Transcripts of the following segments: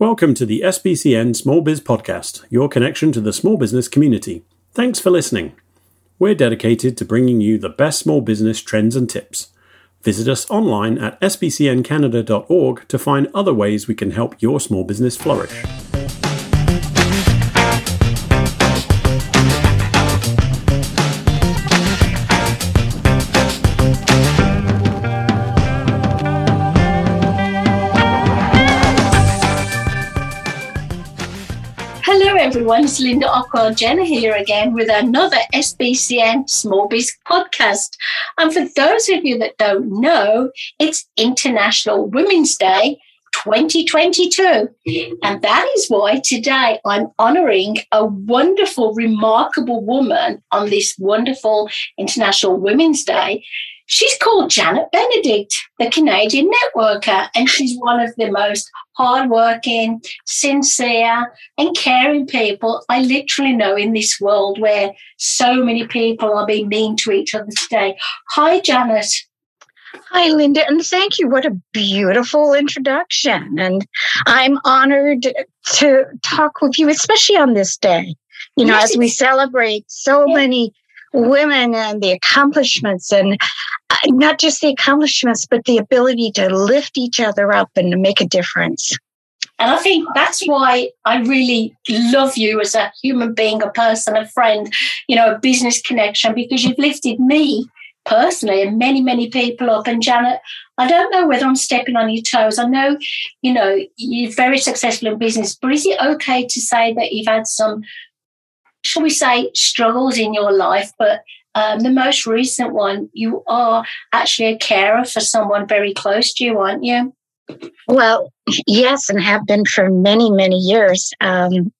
Welcome to the SBCN Small Biz Podcast, your connection to the small business community. Thanks for listening. We're dedicated to bringing you the best small business trends and tips. Visit us online at sbcncanada.org to find other ways we can help your small business flourish. Everyone. It's Linda Ockwell Jenner here again with another SBCN Small Biz podcast. And for those of you that don't know, it's International Women's Day 2022. And that is why today I'm honoring a wonderful, remarkable woman on this wonderful International Women's Day. She's called Janet Benedict, the Canadian networker, and she's one of the most hardworking, sincere, and caring people I literally know in this world where so many people are being mean to each other today. Hi, Janet. Hi, Linda, and thank you. What a beautiful introduction. And I'm honored to talk with you, especially on this day. You know, yes, as we celebrate so yeah. many women and the accomplishments and uh, not just the accomplishments, but the ability to lift each other up and to make a difference. And I think that's why I really love you as a human being, a person, a friend, you know, a business connection, because you've lifted me personally and many, many people up. And Janet, I don't know whether I'm stepping on your toes. I know, you know, you're very successful in business, but is it okay to say that you've had some, shall we say, struggles in your life? But um, the most recent one, you are actually a carer for someone very close to you, aren't you? Well, yes, and have been for many, many years. Um,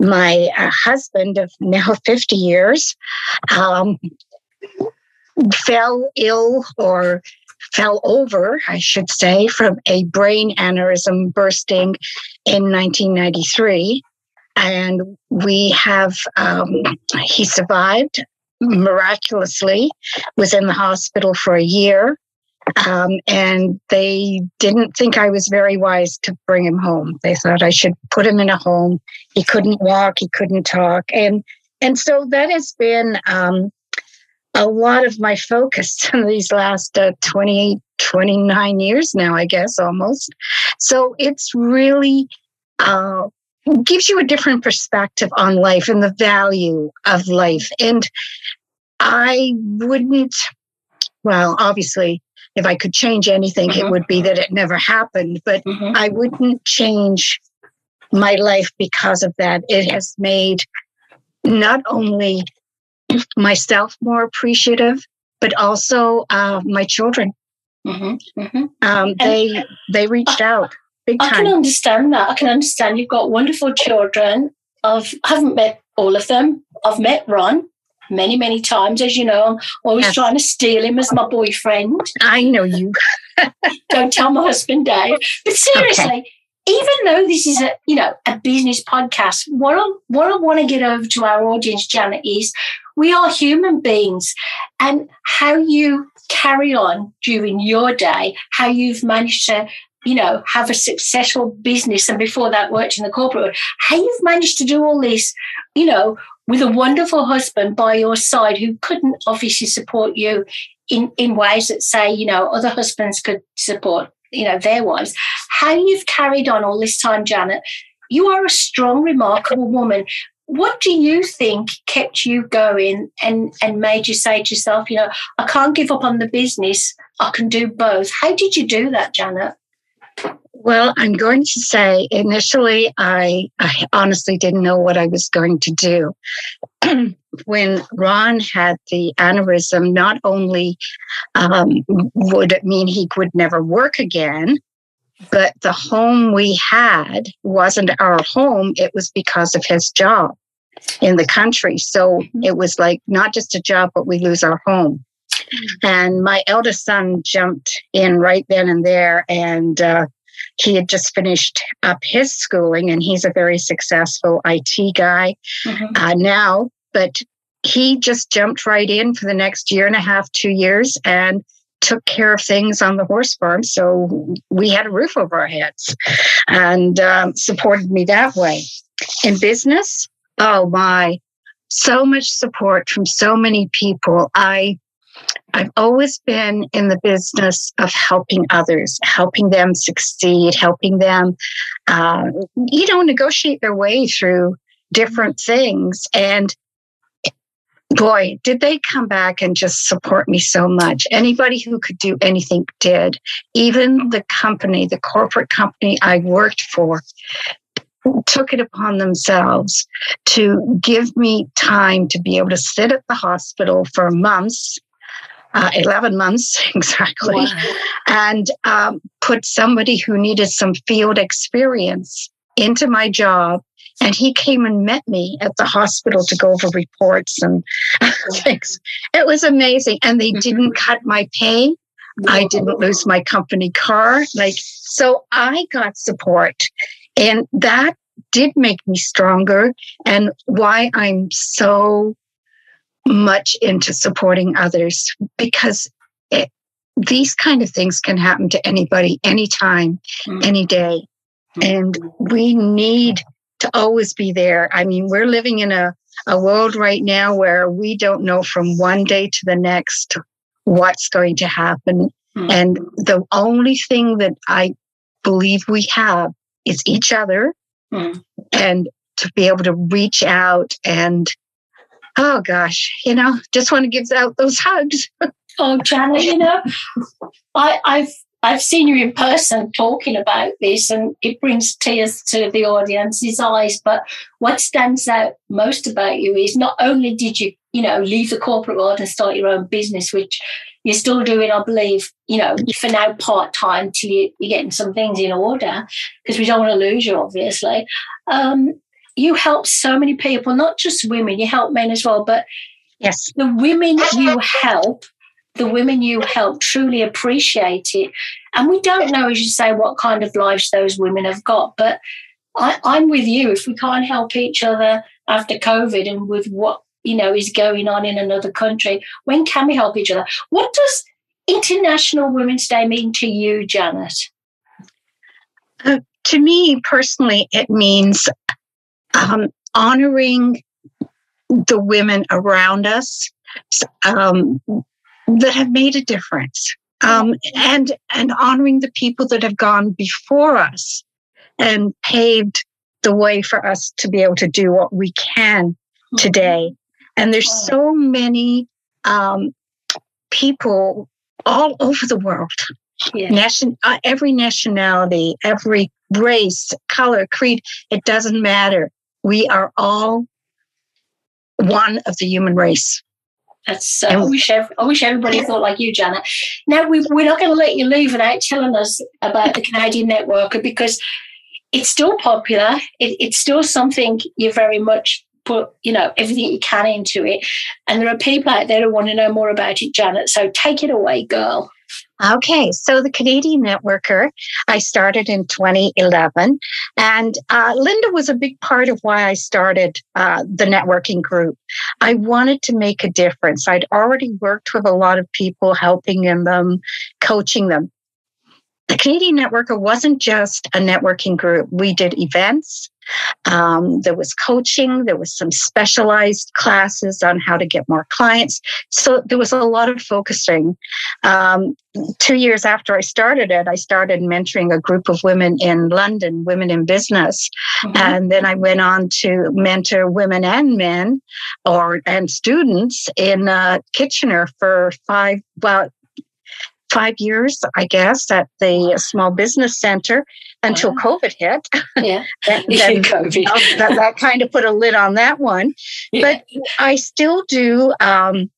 my uh, husband of now 50 years um, fell ill or fell over, I should say, from a brain aneurysm bursting in 1993. And we have, um, he survived miraculously, was in the hospital for a year. Um, and they didn't think I was very wise to bring him home. They thought I should put him in a home. He couldn't walk, he couldn't talk, and and so that has been um, a lot of my focus in these last uh, 28, 29 years now, I guess almost. So it's really uh, gives you a different perspective on life and the value of life. And I wouldn't, well, obviously, if I could change anything, mm-hmm. it would be that it never happened, but mm-hmm. I wouldn't change my life because of that. It has made not only myself more appreciative, but also uh, my children. Mm-hmm. mm-hmm. Um, they they reached out big time. I can understand that. I can understand you've got wonderful children. I've haven't met all of them. I've met Ron many, many times. As you know, I'm always yes. trying to steal him as my boyfriend. I know you. Don't tell my husband, Dave. But seriously, okay. even though this is a you know a business podcast, what I what I want to get over to our audience, Janet, is we are human beings, and how you carry on during your day, how you've managed to you know, have a successful business and before that worked in the corporate world. How you've managed to do all this, you know, with a wonderful husband by your side who couldn't obviously support you in, in ways that say, you know, other husbands could support, you know, their wives. How you've carried on all this time, Janet, you are a strong, remarkable woman. What do you think kept you going and, and made you say to yourself, you know, I can't give up on the business, I can do both? How did you do that, Janet? Well, I'm going to say initially, I, I honestly didn't know what I was going to do. when Ron had the aneurysm, not only um, would it mean he would never work again, but the home we had wasn't our home. It was because of his job in the country. So mm-hmm. it was like not just a job, but we lose our home. Mm-hmm. And my eldest son jumped in right then and there and uh, he had just finished up his schooling and he's a very successful IT guy mm-hmm. uh, now, but he just jumped right in for the next year and a half, two years and took care of things on the horse farm. So we had a roof over our heads and um, supported me that way. In business, oh my, so much support from so many people. I I've always been in the business of helping others, helping them succeed, helping them, uh, you know, negotiate their way through different things. And boy, did they come back and just support me so much. Anybody who could do anything did. Even the company, the corporate company I worked for, took it upon themselves to give me time to be able to sit at the hospital for months uh, 11 months exactly, wow. and um, put somebody who needed some field experience into my job. And he came and met me at the hospital to go over reports and things. It was amazing. And they mm-hmm. didn't cut my pay. I didn't lose my company car. Like, so I got support. And that did make me stronger and why I'm so much into supporting others because it, these kind of things can happen to anybody, anytime, mm-hmm. any day. And we need to always be there. I mean, we're living in a, a world right now where we don't know from one day to the next what's going to happen. Mm-hmm. And the only thing that I believe we have is each other mm-hmm. and to be able to reach out and oh gosh, you know, just want to give out those hugs. oh, Janet, you know, I, I've I've seen you in person talking about this, and it brings tears to the audience's eyes. But what stands out most about you is not only did you, you know, leave the corporate world and start your own business, which you're still doing, I believe, you know, for now part time till you, you're getting some things in order, because we don't want to lose you, obviously. Um, you help so many people, not just women, you help men as well, but yes, the women you help, the women you help truly appreciate it. And we don't know, as you say, what kind of lives those women have got, but I, I'm with you. If we can't help each other after COVID and with what you know is going on in another country, when can we help each other? What does International Women's Day mean to you, Janet? Uh, to me personally, it means um, honoring the women around us um, that have made a difference. Um, and and honoring the people that have gone before us and paved the way for us to be able to do what we can mm-hmm. today. And there's so many um, people all over the world. Yeah. Nation, uh, every nationality every race color creed it doesn't matter we are all one of the human race. That's. Uh, I wish. I wish everybody thought like you, Janet. Now we, we're not going to let you leave without telling us about the Canadian Networker because it's still popular. It, it's still something you very much put, you know, everything you can into it. And there are people out there who want to know more about it, Janet. So take it away, girl. Okay, so the Canadian Networker, I started in 2011, and uh, Linda was a big part of why I started uh, the networking group. I wanted to make a difference. I'd already worked with a lot of people, helping them, coaching them the Canadian Networker wasn't just a networking group. We did events. Um, there was coaching. There was some specialized classes on how to get more clients. So there was a lot of focusing. Um, two years after I started it, I started mentoring a group of women in London, women in business, mm-hmm. and then I went on to mentor women and men, or and students in uh, Kitchener for five, well, five years, I guess, at the Small Business Center until. COVID hit. Yeah, that, then, COVID. that, that, kind of put a lid on that one. Yeah. But I still do um,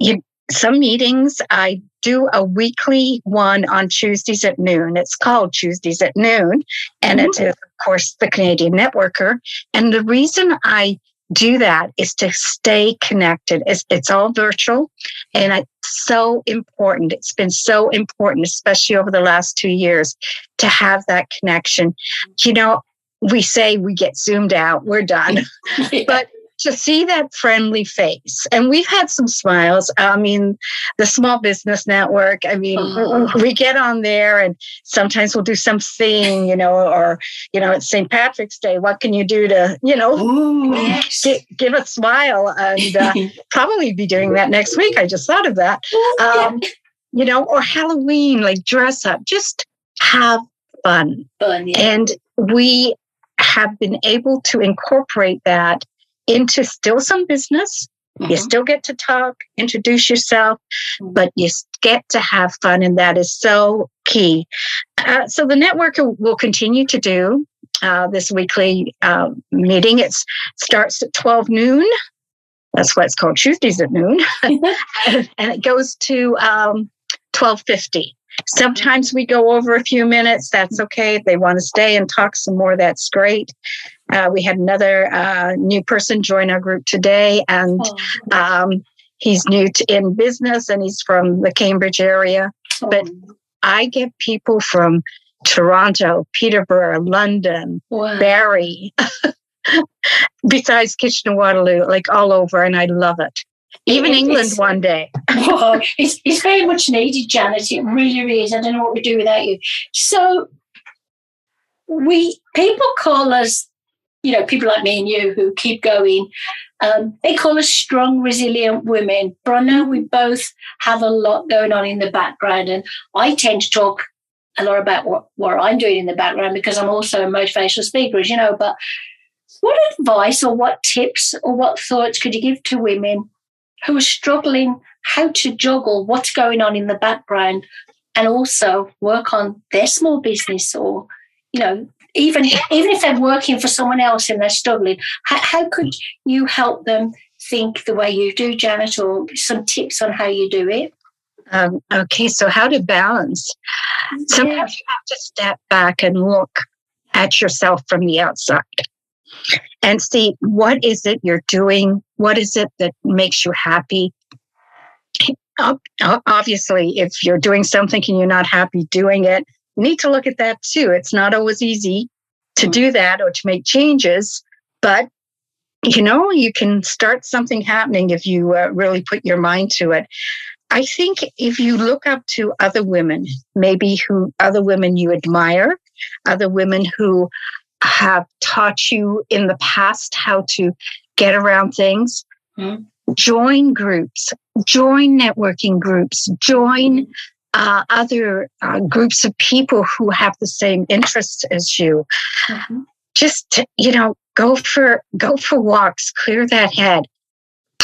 you, some meetings. I do a weekly one on Tuesdays at noon. It's called Tuesdays at noon, and mm-hmm. it is, of course, the Canadian Networker. And the reason I do that is to stay connected. It's, it's all virtual and it's so important. It's been so important, especially over the last two years, to have that connection. You know, we say we get zoomed out, we're done. yeah. But to see that friendly face. And we've had some smiles. I mean, the Small Business Network, I mean, oh. we get on there and sometimes we'll do something, you know, or, you know, it's St. Patrick's Day. What can you do to, you know, Ooh, yes. get, give a smile? And uh, probably be doing that next week. I just thought of that. Um, you know, or Halloween, like dress up, just have fun. Fun, yeah. And we have been able to incorporate that into still some business. Mm-hmm. You still get to talk, introduce yourself, mm-hmm. but you get to have fun, and that is so key. Uh, so the network will continue to do uh, this weekly uh, meeting. It starts at 12 noon. That's why it's called Tuesdays at noon, and it goes to um, 1250. Sometimes we go over a few minutes. That's okay. If they want to stay and talk some more, that's great. Uh, we had another uh, new person join our group today, and oh. um, he's new to, in business and he's from the Cambridge area. Oh. But I get people from Toronto, Peterborough, London, wow. Barrie, besides Kitchener Waterloo, like all over, and I love it. Even it, England one day. oh, it's, it's very much needed, Janet. It really is. I don't know what we'd do without you. So we people call us, you know, people like me and you who keep going. Um, they call us strong, resilient women. But I know we both have a lot going on in the background, and I tend to talk a lot about what, what I'm doing in the background because I'm also a motivational speaker, as you know. But what advice or what tips or what thoughts could you give to women who are struggling how to juggle what's going on in the background and also work on their small business or you know even even if they're working for someone else and they're struggling how, how could you help them think the way you do janet or some tips on how you do it? Um, okay so how to balance. Sometimes yeah. you have to step back and look at yourself from the outside and see what is it you're doing what is it that makes you happy? Obviously if you're doing something and you're not happy doing it need to look at that too it's not always easy to do that or to make changes but you know you can start something happening if you uh, really put your mind to it i think if you look up to other women maybe who other women you admire other women who have taught you in the past how to get around things. Mm-hmm. Join groups, join networking groups, join uh, other uh, groups of people who have the same interests as you. Mm-hmm. Just you know, go for go for walks, clear that head.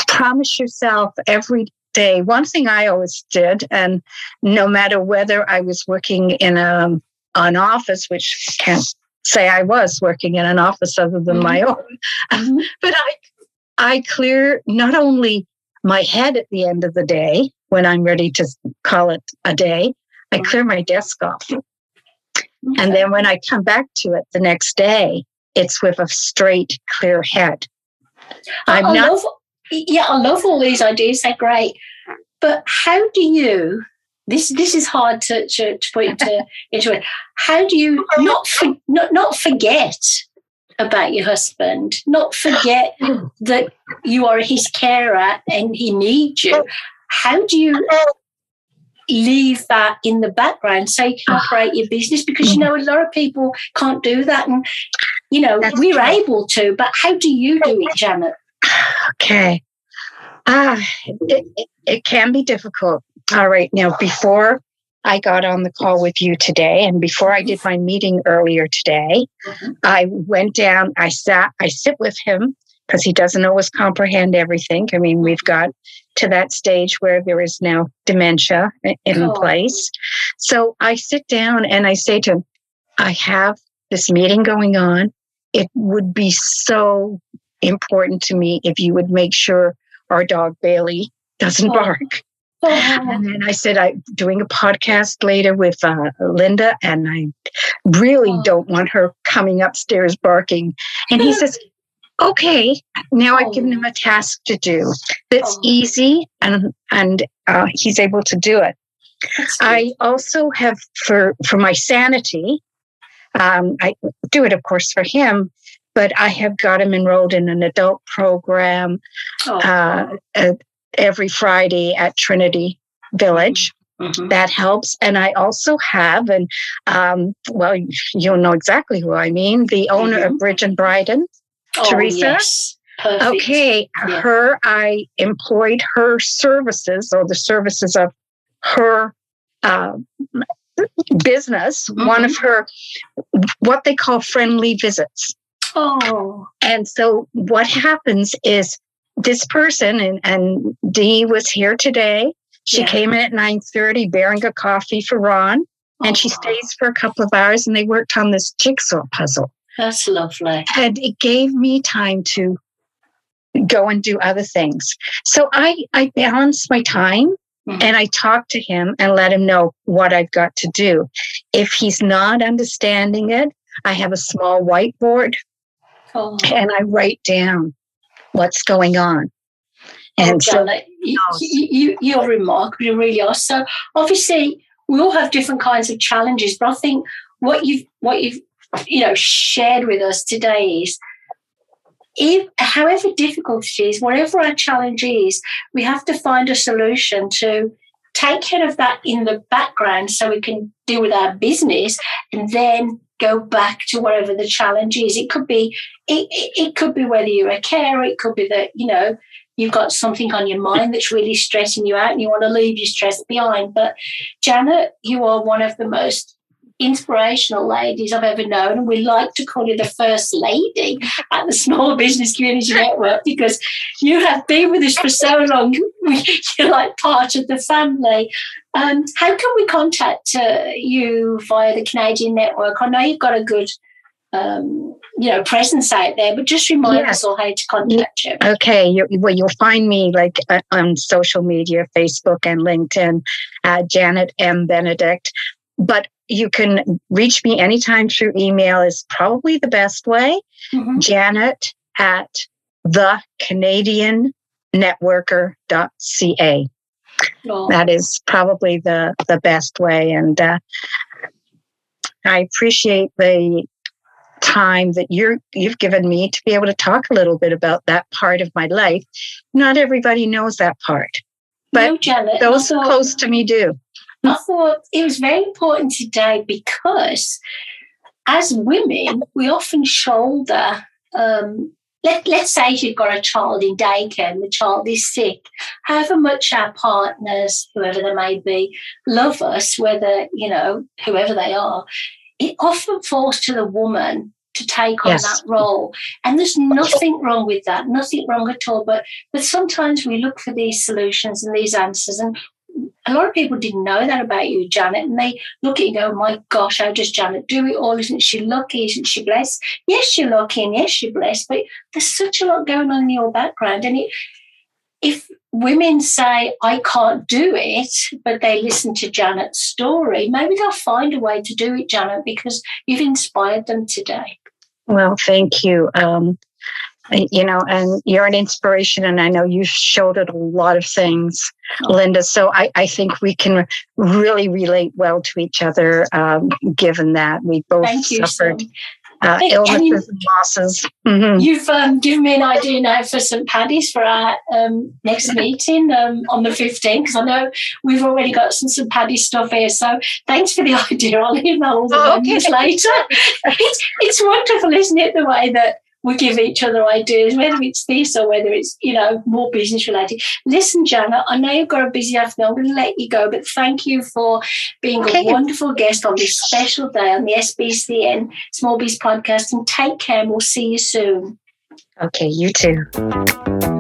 Promise yourself every day. One thing I always did, and no matter whether I was working in a an office, which can't say I was working in an office other than mm-hmm. my own. Mm-hmm. but I, I clear not only my head at the end of the day when I'm ready to call it a day, I mm-hmm. clear my desk off. And then when I come back to it the next day, it's with a straight, clear head. I'm I not. Love, yeah, I love all these ideas. They're great. But how do you this this is hard to, to, to put into, into it. How do you not, for, not not forget about your husband, not forget that you are his carer and he needs you? How do you leave that in the background so you can operate your business? Because you know a lot of people can't do that, and you know we're able to. But how do you do it, Janet? Okay. Ah, it, it, it can be difficult all right. Now, before I got on the call with you today, and before I did my meeting earlier today, mm-hmm. I went down, I sat, I sit with him because he doesn't always comprehend everything. I mean, we've got to that stage where there is now dementia in oh. place. So I sit down and I say to him, I have this meeting going on. It would be so important to me if you would make sure our dog Bailey doesn't oh. bark. And then I said, I'm doing a podcast later with uh, Linda, and I really oh. don't want her coming upstairs barking. And he says, Okay, now I've given him a task to do that's oh. easy, and and uh, he's able to do it. I also have for for my sanity. Um, I do it, of course, for him. but I have got him enrolled in an adult program oh. uh, every Friday at Trinity Village. Mm-hmm. That helps. And I also have, and um, well, you'll know exactly who I mean, the owner mm-hmm. of Bridge and Bryden, oh, Teresa. Yes. Perfect. Okay, yeah. her, I employed her services or the services of her uh, business, mm-hmm. one of her, what they call friendly visits. Oh. And so what happens is this person, and, and Dee was here today. She yeah. came in at 9.30 bearing a coffee for Ron. And oh. she stays for a couple of hours and they worked on this jigsaw puzzle. That's lovely. And it gave me time to go and do other things. So I, I balance my time mm-hmm. and I talk to him and let him know what I've got to do. If he's not understanding it, I have a small whiteboard oh. and I write down what's going on. And oh, so you, you, you're remarkable, you really are. So obviously we all have different kinds of challenges, but I think what you've what you've you know shared with us today is if however difficult it is, whatever our challenge is, we have to find a solution to take care of that in the background so we can deal with our business and then go back to whatever the challenge is. It could be it, it could be whether you're a carer, it could be that, you know, you've got something on your mind that's really stressing you out and you want to leave your stress behind. But Janet, you are one of the most inspirational ladies I've ever known. And we like to call you the first lady at the Small Business Community Network because you have been with us for so long. You're like part of the family. Um, how can we contact uh, you via the Canadian network? I know you've got a good um, you know, presence out there, but just remind yeah. us all how to contact you. Okay, you, well, you'll find me like uh, on social media, Facebook and LinkedIn, uh, Janet M. Benedict. But you can reach me anytime through email is probably the best way. Mm-hmm. Janet at the Canadian networker.ca. Oh. That is probably the, the best way. And uh, I appreciate the time that you're you've given me to be able to talk a little bit about that part of my life. Not everybody knows that part, but no, Janet, those close to me do. I thought it was very important today because as women, we often shoulder, um, let, let's say you've got a child in daycare and the child is sick, however much our partners, whoever they may be, love us, whether, you know, whoever they are, it often falls to the woman to take on yes. that role. And there's nothing wrong with that, nothing wrong at all. But but sometimes we look for these solutions and these answers, and a lot of people didn't know that about you, Janet, and they look at you and go, My gosh, how does Janet do it all? Isn't she lucky? Isn't she blessed? Yes, you're lucky and yes, you're blessed, but there's such a lot going on in your background. And it, if women say, I can't do it, but they listen to Janet's story, maybe they'll find a way to do it, Janet, because you've inspired them today. Well, thank you. Um, you know, and you're an inspiration, and I know you've shouldered a lot of things, oh. Linda. So I, I think we can really relate well to each other, um, given that we both suffered. Uh, illnesses you, and losses. Mm-hmm. You've um, given me an idea now for St. Paddy's for our um, next meeting um, on the 15th, because I know we've already got some St. Paddy's stuff here. So thanks for the idea. I'll email all the oh, okay. later. it's, it's wonderful, isn't it, the way that we give each other ideas, whether it's this or whether it's, you know, more business related. Listen, Jana, I know you've got a busy afternoon. I'm going to let you go, but thank you for being okay. a wonderful guest on this special day on the SBCN Small Biz podcast. And take care, and we'll see you soon. Okay, you too.